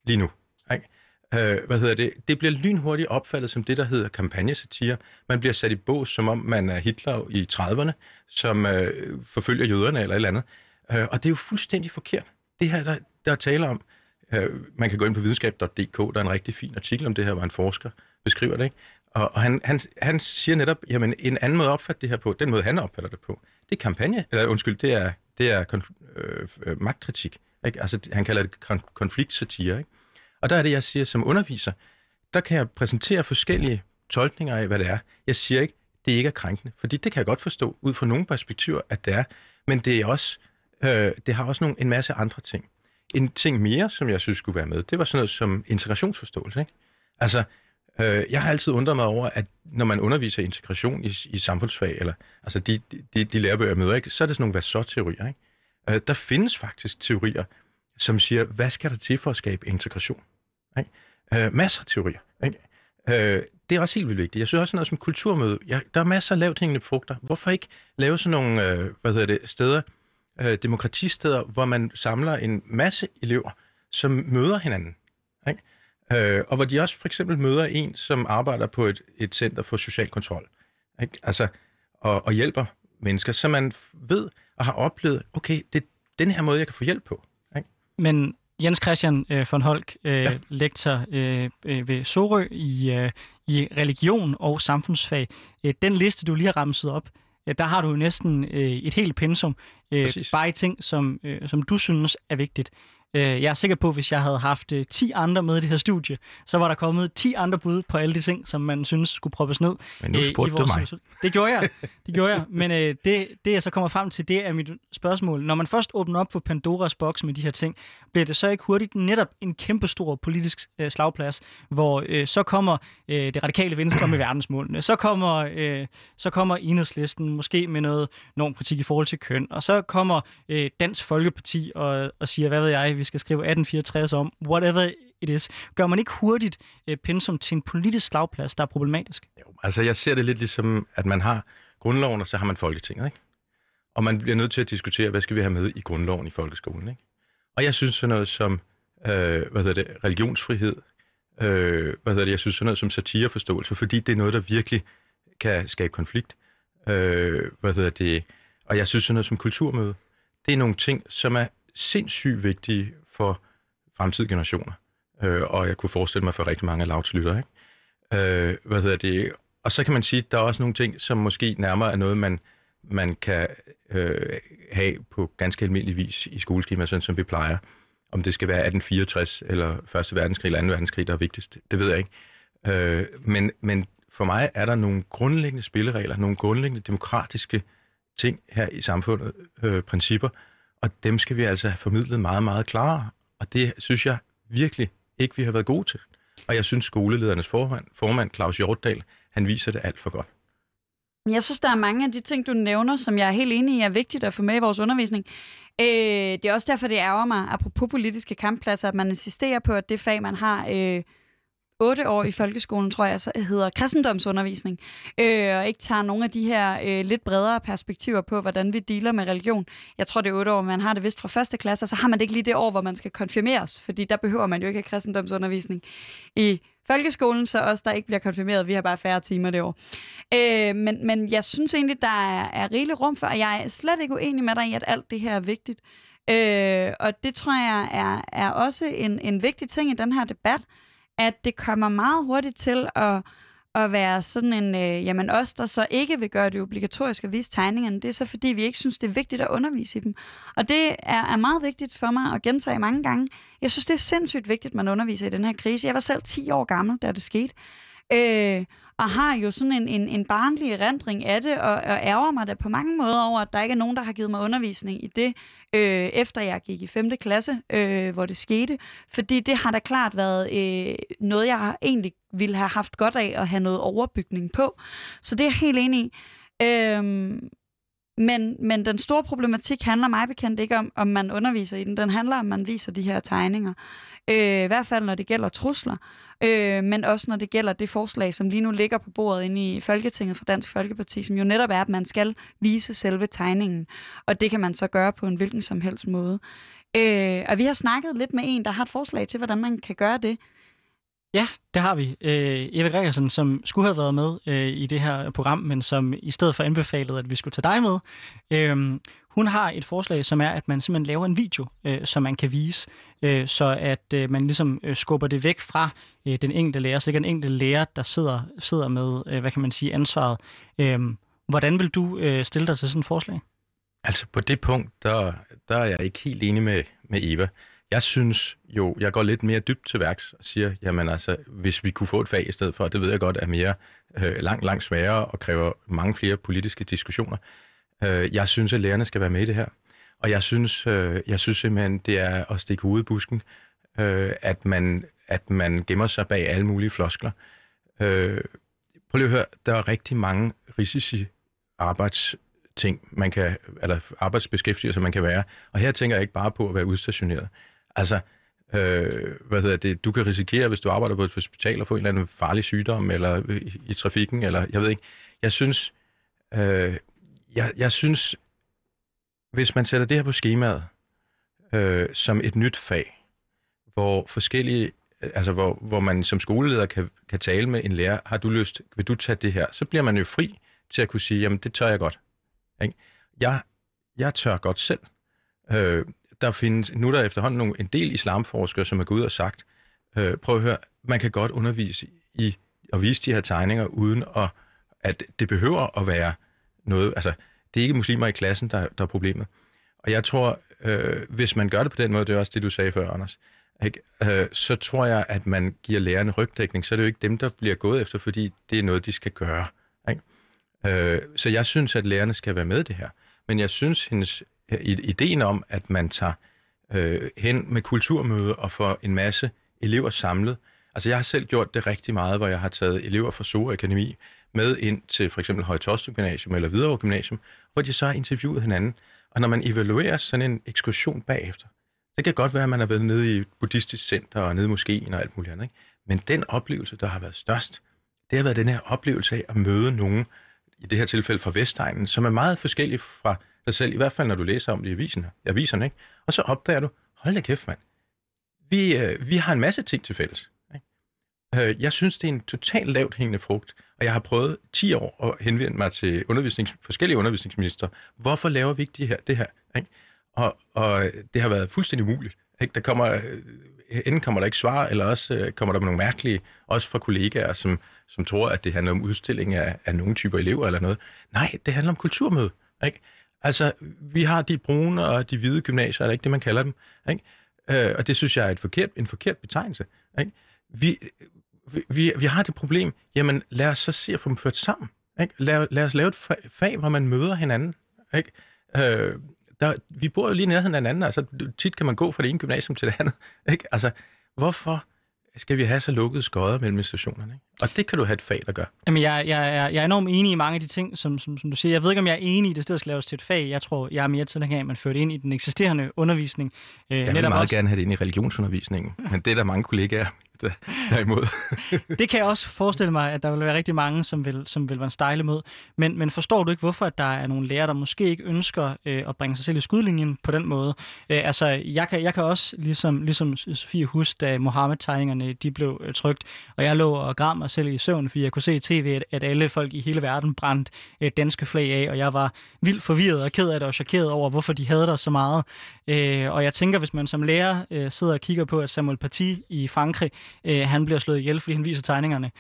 lige nu. Ikke? Øh, hvad hedder det? Det bliver lynhurtigt opfattet som det, der hedder kampagnesatire. Man bliver sat i bås, som om man er Hitler i 30'erne, som øh, forfølger jøderne eller et eller andet. Øh, og det er jo fuldstændig forkert. Det her, der, der taler om, Øh, man kan gå ind på videnskab.dk, der er en rigtig fin artikel om det her, hvor en forsker beskriver det. Ikke? Og, og han, han, han siger netop, jamen en anden måde at opfatte det her på, den måde han opfatter det på, det er kampagne, eller undskyld, det er, det er konf- øh, øh magtkritik. Ikke? Altså, han kalder det kon- konfliktsatire. Ikke? Og der er det, jeg siger som underviser, der kan jeg præsentere forskellige tolkninger af, hvad det er. Jeg siger ikke, det ikke er krænkende, fordi det kan jeg godt forstå ud fra nogle perspektiver, at det er, men det er også, øh, det har også nogle, en masse andre ting. En ting mere, som jeg synes skulle være med, det var sådan noget som integrationsforståelse. Ikke? Altså, øh, jeg har altid undret mig over, at når man underviser integration i, i samfundsfag, eller altså de, de, de lærebøger, jeg møder, ikke, så er det sådan nogle hvad så teorier. Ikke? Øh, der findes faktisk teorier, som siger, hvad skal der til for at skabe integration? Ikke? Øh, masser af teorier. Ikke? Øh, det er også helt vildt vigtigt. Jeg synes også noget som kulturmøde. Jeg, der er masser af lavt hængende frugter. Hvorfor ikke lave sådan nogle øh, hvad hedder det, steder, øh, demokratisteder, hvor man samler en masse elever, som møder hinanden. Ikke? Øh, og hvor de også for eksempel møder en, som arbejder på et, et center for social kontrol. Ikke? Altså, og, og hjælper mennesker, så man ved og har oplevet, okay, det er den her måde, jeg kan få hjælp på. Ikke? Men Jens Christian øh, von Holk, øh, ja. lektor øh, øh, ved Sorø i, øh, i religion og samfundsfag. Øh, den liste, du lige har ramset op, øh, der har du jo næsten øh, et helt pensum, øh, bare i ting, som, øh, som du synes er vigtigt. Øh, jeg er sikker på, at hvis jeg havde haft 10 øh, andre med i det her studie, så var der kommet 10 andre bud på alle de ting, som man synes skulle proppes ned. Men nu spurgte øh, du mig. Det gjorde jeg. Det gjorde jeg. Men øh, det, det, jeg så kommer frem til, det er mit spørgsmål. Når man først åbner op for Pandoras boks med de her ting, bliver det så ikke hurtigt netop en kæmpestor politisk øh, slagplads, hvor øh, så kommer øh, det radikale venstre med verdensmålene, så kommer, øh, så kommer enhedslisten måske med noget normkritik i forhold til køn, og så kommer øh, Dansk Folkeparti og, og siger, hvad ved jeg, vi skal skrive 1864 om, whatever it is. Gør man ikke hurtigt øh, pensum til en politisk slagplads, der er problematisk? Jo, altså jeg ser det lidt ligesom, at man har grundloven, og så har man Folketinget, ikke? Og man bliver nødt til at diskutere, hvad skal vi have med i grundloven i folkeskolen, ikke? Og jeg synes sådan noget som, øh, hvad hedder det, religionsfrihed, øh, hvad hedder det, jeg synes sådan noget som satireforståelse, fordi det er noget, der virkelig kan skabe konflikt. Øh, hvad hedder det, og jeg synes sådan noget som kulturmøde, det er nogle ting, som er sindssygt vigtige for fremtidige generationer. Øh, og jeg kunne forestille mig for rigtig mange af lavts lytter, ikke? Øh, hvad hedder det? Og så kan man sige, at der er også nogle ting, som måske nærmere er noget, man, man kan øh, have på ganske almindelig vis i skoleskema, sådan som vi plejer. Om det skal være 1864 eller 1. verdenskrig eller 2. verdenskrig, der er vigtigst, det ved jeg ikke. Øh, men, men for mig er der nogle grundlæggende spilleregler, nogle grundlæggende demokratiske ting her i samfundet, øh, principper, og dem skal vi altså have formidlet meget, meget klarere. Og det synes jeg virkelig ikke, vi har været gode til. Og jeg synes, skoleledernes formand, formand Claus Hjortdal, han viser det alt for godt. Jeg synes, der er mange af de ting, du nævner, som jeg er helt enig i, er vigtigt at få med i vores undervisning. Øh, det er også derfor, det ærger mig, apropos politiske kamppladser, at man insisterer på, at det fag, man har øh, otte år i folkeskolen, tror jeg, så hedder kristendomsundervisning, øh, og ikke tager nogle af de her øh, lidt bredere perspektiver på, hvordan vi dealer med religion. Jeg tror, det er otte år, man har det vist fra første klasse, og så har man det ikke lige det år, hvor man skal konfirmeres, fordi der behøver man jo ikke have kristendomsundervisning i folkeskolen, så også der ikke bliver konfirmeret. Vi har bare færre timer det år. Øh, men, men jeg synes egentlig, der er, er rigeligt rum for, og jeg er slet ikke uenig med dig i, at alt det her er vigtigt. Øh, og det tror jeg er, er også en, en vigtig ting i den her debat, at det kommer meget hurtigt til at, at være sådan en, øh, jamen os, der så ikke vil gøre det obligatorisk at vise tegningerne, det er så fordi, vi ikke synes, det er vigtigt at undervise i dem. Og det er, er meget vigtigt for mig at gentage mange gange. Jeg synes, det er sindssygt vigtigt, at man underviser i den her krise. Jeg var selv 10 år gammel, da det skete. Øh, og har jo sådan en, en, en barnlig erindring af det, og, og ærger mig da på mange måder over, at der ikke er nogen, der har givet mig undervisning i det, øh, efter jeg gik i 5. klasse, øh, hvor det skete. Fordi det har da klart været øh, noget, jeg egentlig ville have haft godt af at have noget overbygning på. Så det er jeg helt enig i. Øh, men, men den store problematik handler mig bekendt ikke om, om man underviser i den. Den handler om, man viser de her tegninger. Øh, I hvert fald, når det gælder trusler. Øh, men også, når det gælder det forslag, som lige nu ligger på bordet inde i Folketinget fra Dansk Folkeparti, som jo netop er, at man skal vise selve tegningen. Og det kan man så gøre på en hvilken som helst måde. Øh, og vi har snakket lidt med en, der har et forslag til, hvordan man kan gøre det. Ja, det har vi. Øh, Eva Gregersen, som skulle have været med øh, i det her program, men som i stedet for anbefalede, at vi skulle tage dig med. Øh, hun har et forslag, som er, at man simpelthen laver en video, øh, som man kan vise, øh, så at øh, man ligesom øh, skubber det væk fra øh, den enkelte lærer, så det er den enkelte lærer, der sidder, sidder med, øh, hvad kan man sige, ansvaret. Øh, hvordan vil du øh, stille dig til sådan et forslag? Altså på det punkt, der, der er jeg ikke helt enig med, med Eva. Jeg synes jo, jeg går lidt mere dybt til værks og siger, jamen altså, hvis vi kunne få et fag i stedet for, det ved jeg godt er mere øh, langt, langt sværere og kræver mange flere politiske diskussioner. Øh, jeg synes, at lærerne skal være med i det her. Og jeg synes, øh, jeg synes simpelthen, det er at stikke hovedet i busken, øh, at, man, at man gemmer sig bag alle mulige floskler. Øh, prøv lige at høre, der er rigtig mange risici arbejdsting, man kan, eller arbejdsbeskæftigelser, man kan være. Og her tænker jeg ikke bare på at være udstationeret. Altså, øh, hvad hedder det, du kan risikere, hvis du arbejder på et hospital, at få en eller anden farlig sygdom, eller i, i trafikken, eller jeg ved ikke. Jeg synes, øh, jeg, jeg synes, hvis man sætter det her på skemaet øh, som et nyt fag, hvor forskellige, øh, altså hvor, hvor man som skoleleder kan, kan tale med en lærer, har du lyst, vil du tage det her, så bliver man jo fri til at kunne sige, jamen det tør jeg godt. Ikke? Jeg, jeg tør godt selv. Øh, der findes, nu er der efterhånden nogle, en del islamforskere, som er gået ud og sagt, øh, prøv at høre, man kan godt undervise i at vise de her tegninger, uden at, at det behøver at være noget, altså det er ikke muslimer i klassen, der, der er problemet. Og jeg tror, øh, hvis man gør det på den måde, det er også det, du sagde før, Anders, ikke? Øh, så tror jeg, at man giver lærerne rygdækning, så er det jo ikke dem, der bliver gået efter, fordi det er noget, de skal gøre. Ikke? Øh, så jeg synes, at lærerne skal være med i det her. Men jeg synes, hendes ideen om, at man tager øh, hen med kulturmøde og får en masse elever samlet. Altså jeg har selv gjort det rigtig meget, hvor jeg har taget elever fra SOA Akademi med ind til for eksempel Højtostrup Gymnasium eller Hvidovre Gymnasium, hvor de så har interviewet hinanden. Og når man evaluerer sådan en ekskursion bagefter, så kan det godt være, at man har været nede i et buddhistisk center og nede i moskeen og alt muligt andet. Ikke? Men den oplevelse, der har været størst, det har været den her oplevelse af at møde nogen, i det her tilfælde fra Vestegnen, som er meget forskellig fra dig selv, i hvert fald når du læser om det i avisen, aviserne. Ikke? Og så opdager du, hold da kæft mand, vi, øh, vi har en masse ting til fælles. Ikke? Øh, jeg synes, det er en totalt lavt hængende frugt, og jeg har prøvet 10 år at henvende mig til undervisnings, forskellige undervisningsminister. Hvorfor laver vi ikke det her? Det her ikke? Og, og det har været fuldstændig umuligt. Ikke? Der kommer, øh, enten kommer der ikke svar, eller også øh, kommer der nogle mærkelige, også fra kollegaer, som, som tror, at det handler om udstilling af, af nogle typer elever eller noget. Nej, det handler om kulturmøde. Ikke? Altså, vi har de brune og de hvide gymnasier, er det ikke det, man kalder dem? Ikke? Øh, og det synes jeg er et forkert, en forkert betegnelse. Ikke? Vi, vi, vi har det problem, jamen lad os så se at få dem ført sammen. Ikke? Lad, lad os lave et fag, hvor man møder hinanden. Ikke? Øh, der, vi bor jo lige nærheden af hinanden, altså tit kan man gå fra det ene gymnasium til det andet. Ikke? Altså, hvorfor skal vi have så lukket skodder mellem stationerne? Ikke? Og det kan du have et fag, der gør. Jamen, jeg, jeg, jeg, jeg er enormt enig i mange af de ting, som, som, som du siger. Jeg ved ikke, om jeg er enig i, det stedet skal laves til et fag. Jeg tror, jeg er mere tilhænger af, at man fører det ind i den eksisterende undervisning. Øh, jeg vil meget også... gerne have det ind i religionsundervisningen, men det er der mange kollegaer, der imod. det kan jeg også forestille mig, at der vil være rigtig mange, som vil, som vil være en stejle imod. Men, men forstår du ikke, hvorfor at der er nogle lærere, der måske ikke ønsker øh, at bringe sig selv i skudlinjen på den måde? Øh, altså, jeg kan, jeg kan også, ligesom, ligesom Sofie huske, da Mohammed-tegningerne de blev øh, trygt, og jeg lå og græd mig selv i søvn, fordi jeg kunne se i tv, at, at alle folk i hele verden brændte øh, danske flag af, og jeg var vildt forvirret og ked af det og chokeret over, hvorfor de havde der så meget. Øh, og jeg tænker, hvis man som lærer øh, sidder og kigger på, at Samuel Paty i Frankrig øh, han bliver slået ihjel, fordi han viser tegningerne.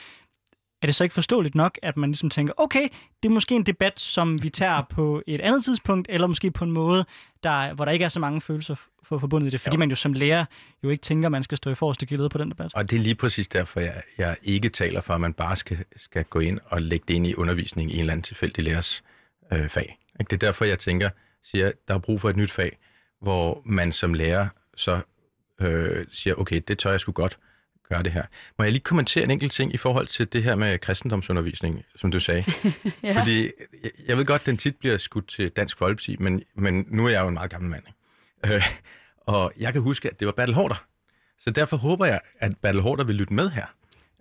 Er det så ikke forståeligt nok, at man ligesom tænker, okay, det er måske en debat, som vi tager på et andet tidspunkt, eller måske på en måde, der, hvor der ikke er så mange følelser for forbundet i det, fordi jo. man jo som lærer jo ikke tænker, at man skal stå i forreste gilde på den debat. Og det er lige præcis derfor, jeg, jeg ikke taler for, at man bare skal, skal gå ind og lægge det ind i undervisning i en eller anden tilfældig lærers øh, fag. Det er derfor, jeg tænker, siger, der er brug for et nyt fag, hvor man som lærer så øh, siger, okay, det tør jeg sgu godt, gøre det her. Må jeg lige kommentere en enkelt ting i forhold til det her med kristendomsundervisning, som du sagde? ja. Fordi jeg, jeg ved godt, at den tit bliver skudt til Dansk Folkeparti, men, men nu er jeg jo en meget gammel mand. Ikke? Øh, og jeg kan huske, at det var Bertel Hårder. Så derfor håber jeg, at Bertel Hårder vil lytte med her.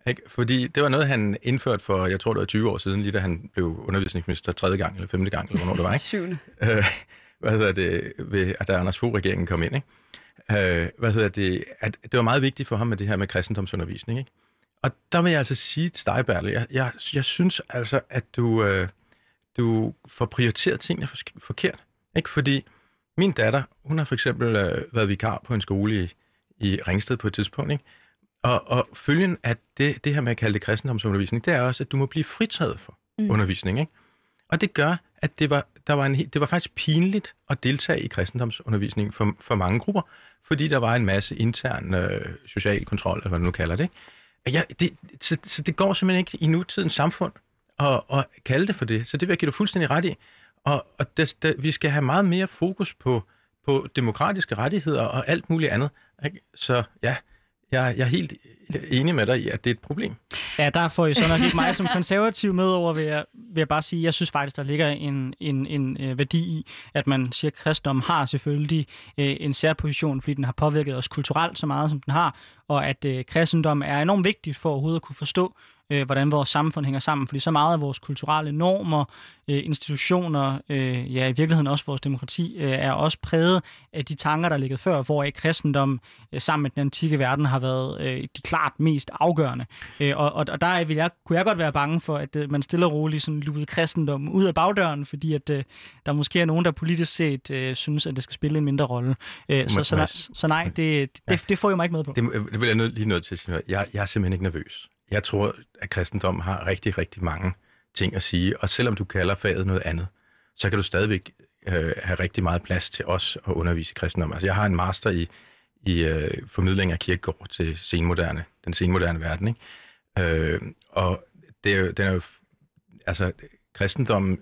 Ikke? Fordi det var noget, han indførte for, jeg tror det var 20 år siden, lige da han blev undervisningsminister tredje gang eller femte gang, eller hvornår det var. Ikke? Syvende. Øh, hvad hedder det, ved, at da Anders Fogh-regeringen kom ind. Ikke? Øh, hvad hedder det, at det var meget vigtigt for ham med det her med kristendomsundervisning. Ikke? Og der vil jeg altså sige til dig, Bertel, jeg, jeg, jeg synes altså, at du, øh, du får prioriteret tingene for, forkert. Ikke? Fordi min datter, hun har for eksempel øh, været vikar på en skole i, i Ringsted på et tidspunkt, ikke? Og, og følgen af det, det her med at kalde det kristendomsundervisning, det er også, at du må blive fritaget for mm. undervisning. Ikke? Og det gør, at det var, der var en, det var faktisk pinligt at deltage i kristendomsundervisning for, for mange grupper, fordi der var en masse intern øh, social kontrol, eller hvad du nu kalder det. Ja, det så, så det går simpelthen ikke i nutidens samfund at, at kalde det for det. Så det vil jeg give dig fuldstændig ret i. Og, og det, det, vi skal have meget mere fokus på, på demokratiske rettigheder og alt muligt andet. Ikke? Så ja, jeg, jeg er helt enig med dig i, at det er et problem. Ja, der får I så nok ikke mig som konservativ med over, vil jeg, vil jeg bare sige, jeg synes faktisk, der ligger en, en, en øh, værdi i, at man siger, at kristendom har selvfølgelig øh, en særposition, fordi den har påvirket os kulturelt så meget, som den har, og at øh, kristendom er enormt vigtigt for overhovedet at kunne forstå, øh, hvordan vores samfund hænger sammen, fordi så meget af vores kulturelle normer, øh, institutioner, øh, ja i virkeligheden også vores demokrati, øh, er også præget af de tanker, der ligger før, hvor kristendom øh, sammen med den antikke verden har været øh, de klart mest afgørende. Øh, og, og, og der vil jeg, kunne jeg godt være bange for, at øh, man stille og roligt sådan luede kristendom ud af bagdøren, fordi at øh, der måske er nogen, der politisk set øh, synes, at det skal spille en mindre rolle. Øh, så, så, så, så nej, det, det, det får jeg mig ikke med på. Det, det vil jeg lige nødt til at sige. Jeg, jeg er simpelthen ikke nervøs. Jeg tror, at kristendom har rigtig, rigtig mange ting at sige, og selvom du kalder faget noget andet, så kan du stadigvæk øh, have rigtig meget plads til os at undervise i kristendom. Altså, jeg har en master i, i øh, formidling af kirkegård til senmoderne, den senmoderne verden, ikke? Øh, og det er jo, den er jo, altså, kristendommen,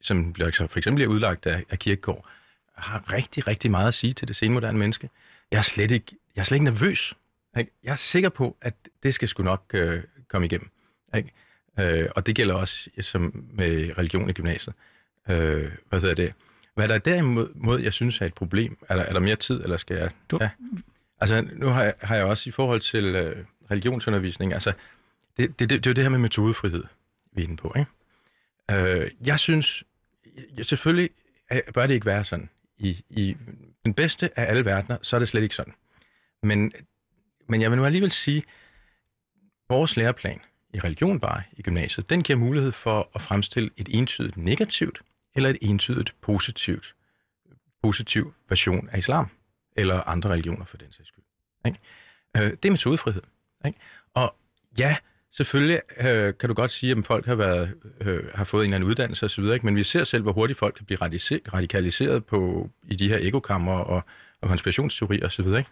som bliver, for eksempel bliver udlagt af, af kirkegård, har rigtig, rigtig meget at sige til det senmoderne menneske. Jeg er slet ikke, jeg er slet ikke nervøs ikke? Jeg er sikker på, at det skal sgu nok øh, komme igennem. Ikke? Øh, og det gælder også som med religion i gymnasiet. Øh, hvad hedder det? Hvad der derimod, jeg synes er et problem, er der, er der mere tid, eller skal jeg... Du... Ja. Altså, nu har jeg, har jeg også i forhold til øh, religionsundervisning, altså, det, det, det, det er jo det her med metodefrihed, vi er inde på, ikke? Øh, jeg synes, jeg, selvfølgelig bør det ikke være sådan. I, I den bedste af alle verdener, så er det slet ikke sådan. Men men jeg vil nu alligevel sige, vores læreplan i religion bare i gymnasiet, den giver mulighed for at fremstille et entydigt negativt eller et entydigt positivt positiv version af islam, eller andre religioner for den sags skyld. Ikke? Øh, det er metodefrihed. Ikke? Og ja, selvfølgelig øh, kan du godt sige, at folk har, været, øh, har fået en eller anden uddannelse osv., ikke? men vi ser selv, hvor hurtigt folk kan blive radikaliseret på, i de her ekokammer og, og konspirationsteorier osv. Ikke?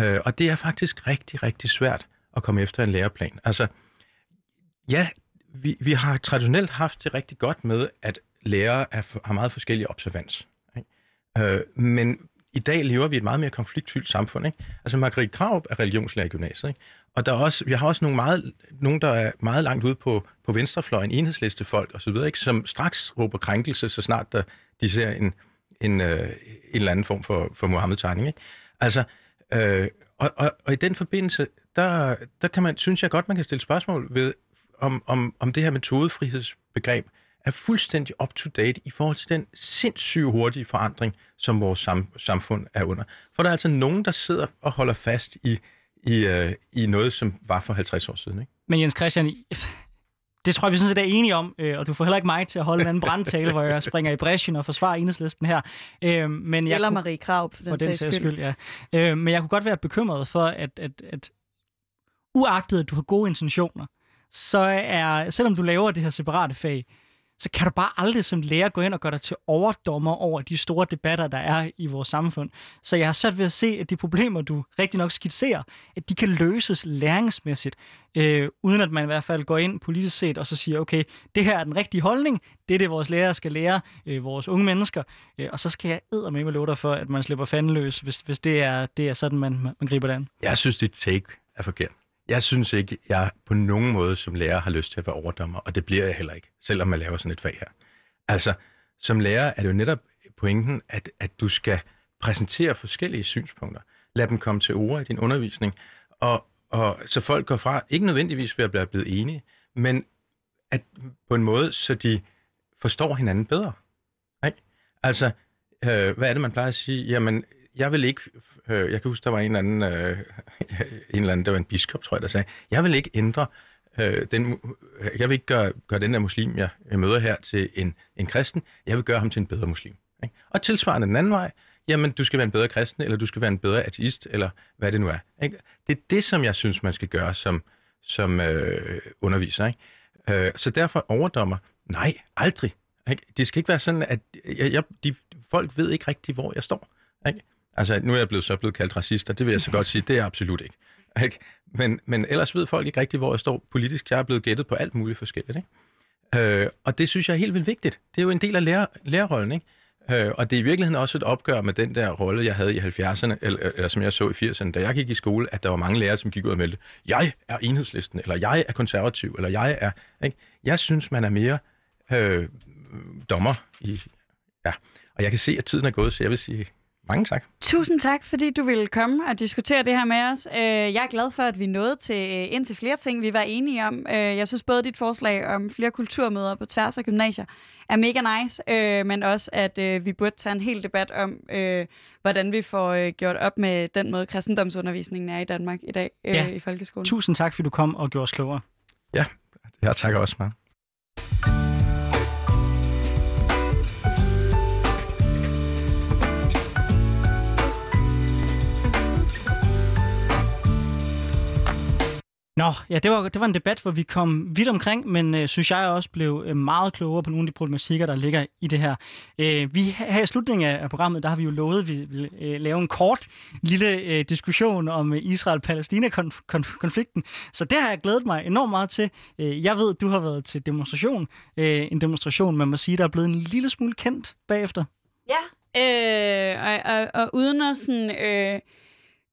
Øh, og det er faktisk rigtig, rigtig svært at komme efter en læreplan. Altså, ja, vi, vi har traditionelt haft det rigtig godt med, at lærere er, har meget forskellige observans. Ikke? Øh, men i dag lever vi i et meget mere konfliktfyldt samfund. Ikke? Altså, Margrethe Kraup er religionslærer i gymnasiet, ikke? og der er også, vi har også nogle meget, nogen, der er meget langt ude på, på venstrefløjen, enhedslistefolk osv., ikke? som straks råber krænkelse, så snart der, de ser en, en, øh, en eller anden form for, for Mohammed-tegning. Ikke? Altså, Øh, og, og, og i den forbindelse, der, der kan man, synes jeg godt, man kan stille spørgsmål ved, om, om, om det her metodefrihedsbegreb er fuldstændig up-to-date i forhold til den sindssyge hurtige forandring, som vores sam, samfund er under. For der er altså nogen, der sidder og holder fast i, i, øh, i noget, som var for 50 år siden. Ikke? Men Jens Christian, det tror jeg, vi sådan set er enige om, øh, og du får heller ikke mig til at holde en anden brandtale, hvor jeg springer i bræschen og forsvarer enhedslisten her. Øh, men jeg Eller Marie Krav, for den, den sags skyld. skyld ja. øh, men jeg kunne godt være bekymret for, at, at, at uagtet at du har gode intentioner, så er, selvom du laver det her separate fag, så kan du bare aldrig som lærer gå ind og gøre dig til overdommer over de store debatter, der er i vores samfund. Så jeg har svært ved at se, at de problemer, du rigtig nok skitserer, at de kan løses læringsmæssigt, øh, uden at man i hvert fald går ind politisk set og så siger, okay, det her er den rigtige holdning, det er det, vores lærere skal lære øh, vores unge mennesker, øh, og så skal jeg med med love dig for, at man slipper fanden løs, hvis, hvis det, er, det er sådan, man, man griber det an. Jeg synes, dit take er forkert. Jeg synes ikke, jeg på nogen måde som lærer har lyst til at være overdommer, og det bliver jeg heller ikke, selvom man laver sådan et fag her. Altså, som lærer er det jo netop pointen, at, at du skal præsentere forskellige synspunkter. Lad dem komme til ord i din undervisning, og, og så folk går fra, ikke nødvendigvis ved at blive blevet enige, men at på en måde, så de forstår hinanden bedre. Ikke? Altså, øh, hvad er det, man plejer at sige? Jamen, jeg vil ikke, øh, jeg kan huske, der var en eller anden, øh, en eller anden, der var en biskop, tror jeg, der sagde, jeg vil ikke ændre øh, den, jeg vil ikke gøre, gøre den der muslim, jeg, jeg møder her, til en, en kristen, jeg vil gøre ham til en bedre muslim. Ikke? Og tilsvarende den anden vej, jamen du skal være en bedre kristen, eller du skal være en bedre ateist, eller hvad det nu er. Ikke? Det er det, som jeg synes, man skal gøre som, som øh, underviser. Ikke? Øh, så derfor overdommer, nej, aldrig. Ikke? Det skal ikke være sådan, at jeg, jeg, de, folk ved ikke rigtigt, hvor jeg står. Ikke? Altså, nu er jeg blevet, så blevet kaldt racist, og det vil jeg så godt sige, det er jeg absolut ikke. ikke? Men, men ellers ved folk ikke rigtigt, hvor jeg står politisk. Jeg er blevet gættet på alt muligt forskelligt. Ikke? Øh, og det synes jeg er helt vildt vigtigt. Det er jo en del af lærer, lærerrollen. Ikke? Øh, og det er i virkeligheden også et opgør med den der rolle, jeg havde i 70'erne, eller, eller som jeg så i 80'erne, da jeg gik i skole, at der var mange lærere, som gik ud og meldte, jeg er enhedslisten, eller jeg er konservativ, eller jeg er... Ikke? Jeg synes, man er mere øh, dommer i... Ja, og jeg kan se, at tiden er gået, så jeg vil sige mange tak. Tusind tak, fordi du ville komme og diskutere det her med os. Øh, jeg er glad for, at vi nåede til ind til flere ting, vi var enige om. Øh, jeg synes både dit forslag om flere kulturmøder på tværs af gymnasier er mega nice, øh, men også, at vi burde tage en hel debat om, hvordan vi får gjort op med den måde, kristendomsundervisningen er i Danmark i dag ja. i folkeskolen. Tusind tak, fordi du kom og gjorde os klogere. Ja, jeg takker også meget. Nå, ja, det var, det var en debat, hvor vi kom vidt omkring, men øh, synes jeg også blev øh, meget klogere på nogle af de problematikker, der ligger i det her. Øh, vi her i slutningen af programmet, der har vi jo lovet, at vi vil øh, lave en kort lille øh, diskussion om øh, Israel-Palæstina-konflikten. Så det har jeg glædet mig enormt meget til. Øh, jeg ved, du har været til demonstration. Øh, en demonstration, man må sige, der er blevet en lille smule kendt bagefter. Ja, øh, og, og, og uden at sådan... Øh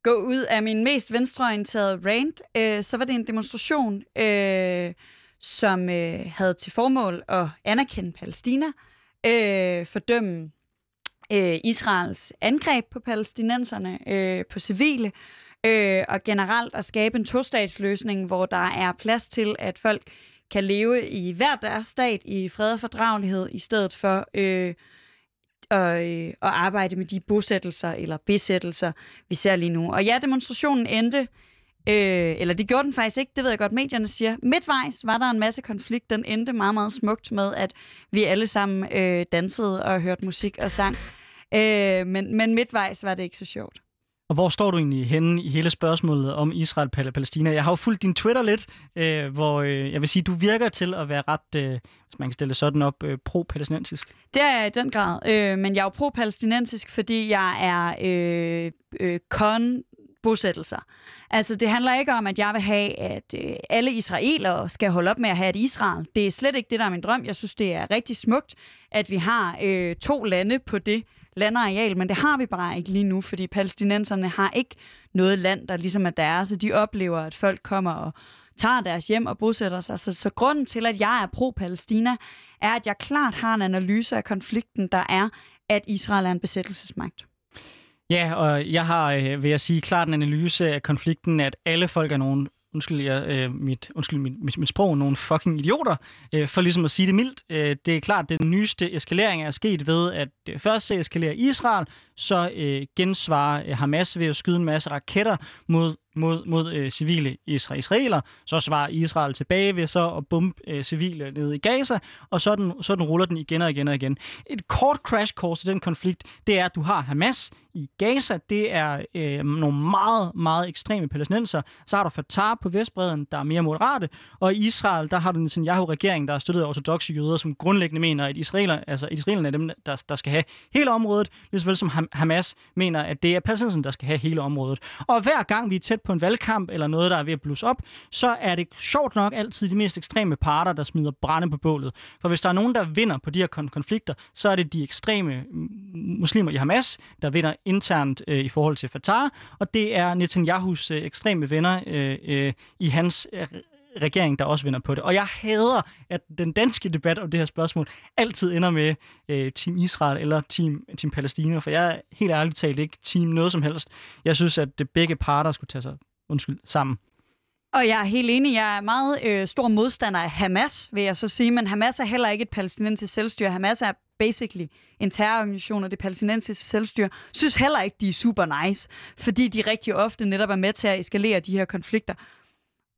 gå ud af min mest venstreorienterede rant, øh, så var det en demonstration, øh, som øh, havde til formål at anerkende Palæstina, øh, fordømme øh, Israels angreb på palæstinenserne, øh, på civile, øh, og generelt at skabe en tostatsløsning, hvor der er plads til, at folk kan leve i hver deres stat i fred og fordragelighed, i stedet for øh, at, øh, at arbejde med de bosættelser eller besættelser, vi ser lige nu. Og ja, demonstrationen endte, øh, eller det gjorde den faktisk ikke, det ved jeg godt, medierne siger. Midtvejs var der en masse konflikt, den endte meget, meget smukt med, at vi alle sammen øh, dansede og hørte musik og sang. Øh, men, men midtvejs var det ikke så sjovt. Og hvor står du egentlig henne i hele spørgsmålet om Israel og Palæstina? Jeg har jo fulgt din Twitter lidt, øh, hvor øh, jeg vil sige, du virker til at være ret, øh, hvis man kan stille sådan op, øh, pro-palæstinensisk. Det er jeg i den grad, øh, men jeg er jo pro-palæstinensisk, fordi jeg er øh, øh, kon bosættelser. Altså, det handler ikke om, at jeg vil have, at øh, alle israelere skal holde op med at have et Israel. Det er slet ikke det, der er min drøm. Jeg synes, det er rigtig smukt, at vi har øh, to lande på det landareal, men det har vi bare ikke lige nu, fordi palæstinenserne har ikke noget land, der ligesom er deres, og de oplever, at folk kommer og tager deres hjem og bosætter sig. Så, så grunden til, at jeg er pro-Palæstina, er, at jeg klart har en analyse af konflikten, der er, at Israel er en besættelsesmagt. Ja, og jeg har, øh, vil jeg sige, klart en analyse af konflikten, at alle folk er nogen undskyld, jeg, øh, mit, undskyld mit, mit, mit sprog, nogle fucking idioter, øh, for ligesom at sige det mildt. Øh, det er klart, at den nyeste eskalering er sket ved, at først først eskalerer Israel, så øh, gensvarer øh, Hamas ved at skyde en masse raketter mod mod, mod øh, civile israeler. Så svarer Israel tilbage ved så at bombe øh, civile ned i Gaza, og sådan, sådan ruller den igen og igen og igen. Et kort crash course i den konflikt, det er, at du har Hamas i Gaza. Det er øh, nogle meget, meget ekstreme palæstinenser. Så har du Fatah på Vestbreden, der er mere moderate. Og i Israel, der har du Netanyahu-regering, der er støttet af ortodoxe jøder, som grundlæggende mener, at Israeler, altså israelerne er dem, der, der skal have hele området, lige så som Hamas mener, at det er palæstinenserne, der skal have hele området. Og hver gang vi er tæt på en valgkamp eller noget, der er ved at blusse op, så er det sjovt nok altid de mest ekstreme parter, der smider brænde på bålet. For hvis der er nogen, der vinder på de her konflikter, så er det de ekstreme muslimer i Hamas, der vinder internt øh, i forhold til Fatah, og det er Netanyahus øh, ekstreme venner øh, øh, i hans øh, regering, der også vinder på det. Og jeg hader, at den danske debat om det her spørgsmål altid ender med øh, Team Israel eller Team, team Palæstina, for jeg er helt ærligt talt ikke team noget som helst. Jeg synes, at det begge parter skulle tage sig undskyld, sammen. Og jeg er helt enig. Jeg er meget øh, stor modstander af Hamas, vil jeg så sige. Men Hamas er heller ikke et palæstinensisk selvstyre. Hamas er basically en terrororganisation og det palæstinensiske selvstyre, synes heller ikke, de er super nice, fordi de rigtig ofte netop er med til at eskalere de her konflikter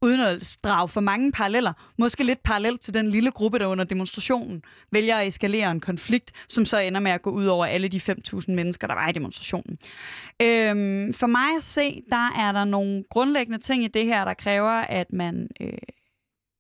uden at drage for mange paralleller, måske lidt parallelt til den lille gruppe, der under demonstrationen vælger at eskalere en konflikt, som så ender med at gå ud over alle de 5.000 mennesker, der var i demonstrationen. Øhm, for mig at se, der er der nogle grundlæggende ting i det her, der kræver, at man... Øh,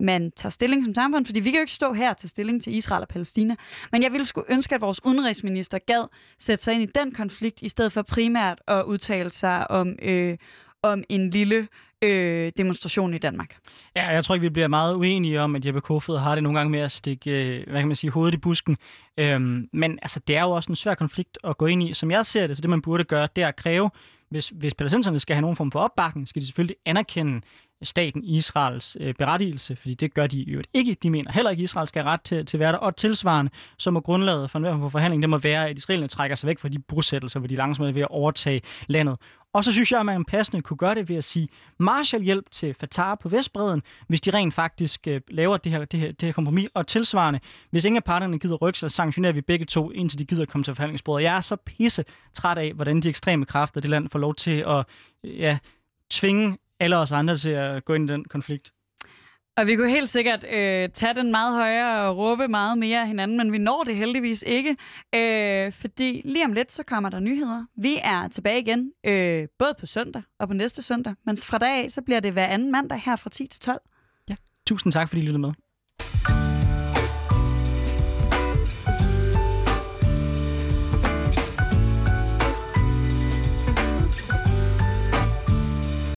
man tager stilling som samfund, fordi vi kan jo ikke stå her til stilling til Israel og Palæstina. Men jeg ville sgu ønske, at vores udenrigsminister gad sætte sig ind i den konflikt, i stedet for primært at udtale sig om, øh, om en lille øh, demonstration i Danmark. Ja, jeg tror ikke, vi bliver meget uenige om, at Jeppe Kofod har det nogle gange med at stikke øh, hvad kan man sige, hovedet i busken. Øhm, men altså, det er jo også en svær konflikt at gå ind i. Som jeg ser det, så det man burde gøre, det er at kræve, hvis, hvis palæstinenserne skal have nogen form for opbakning, skal de selvfølgelig anerkende staten Israels øh, berettigelse, fordi det gør de jo ikke. De mener heller ikke, at Israel skal have ret til, til at være der. Og tilsvarende, så må grundlaget for en forhandling, det må være, at israelerne trækker sig væk fra de bosættelser, hvor de langsomt er ved at overtage landet. Og så synes jeg, at man passende kunne gøre det ved at sige Marshall-hjælp til Fatah på Vestbreden, hvis de rent faktisk øh, laver det her, det, her, det her kompromis. Og tilsvarende, hvis ingen af parterne gider rykke, sig, sanktionerer vi begge to, indtil de gider komme til forhandlingsbordet. Jeg er så pisse træt af, hvordan de ekstreme kræfter i det land får lov til at øh, ja, tvinge alle os andre til at gå ind i den konflikt. Og vi kunne helt sikkert øh, tage den meget højere og råbe meget mere af hinanden, men vi når det heldigvis ikke, øh, fordi lige om lidt så kommer der nyheder. Vi er tilbage igen, øh, både på søndag og på næste søndag, men fra dag af så bliver det hver anden mandag her fra 10 til 12. Ja, tusind tak fordi I lyttede med.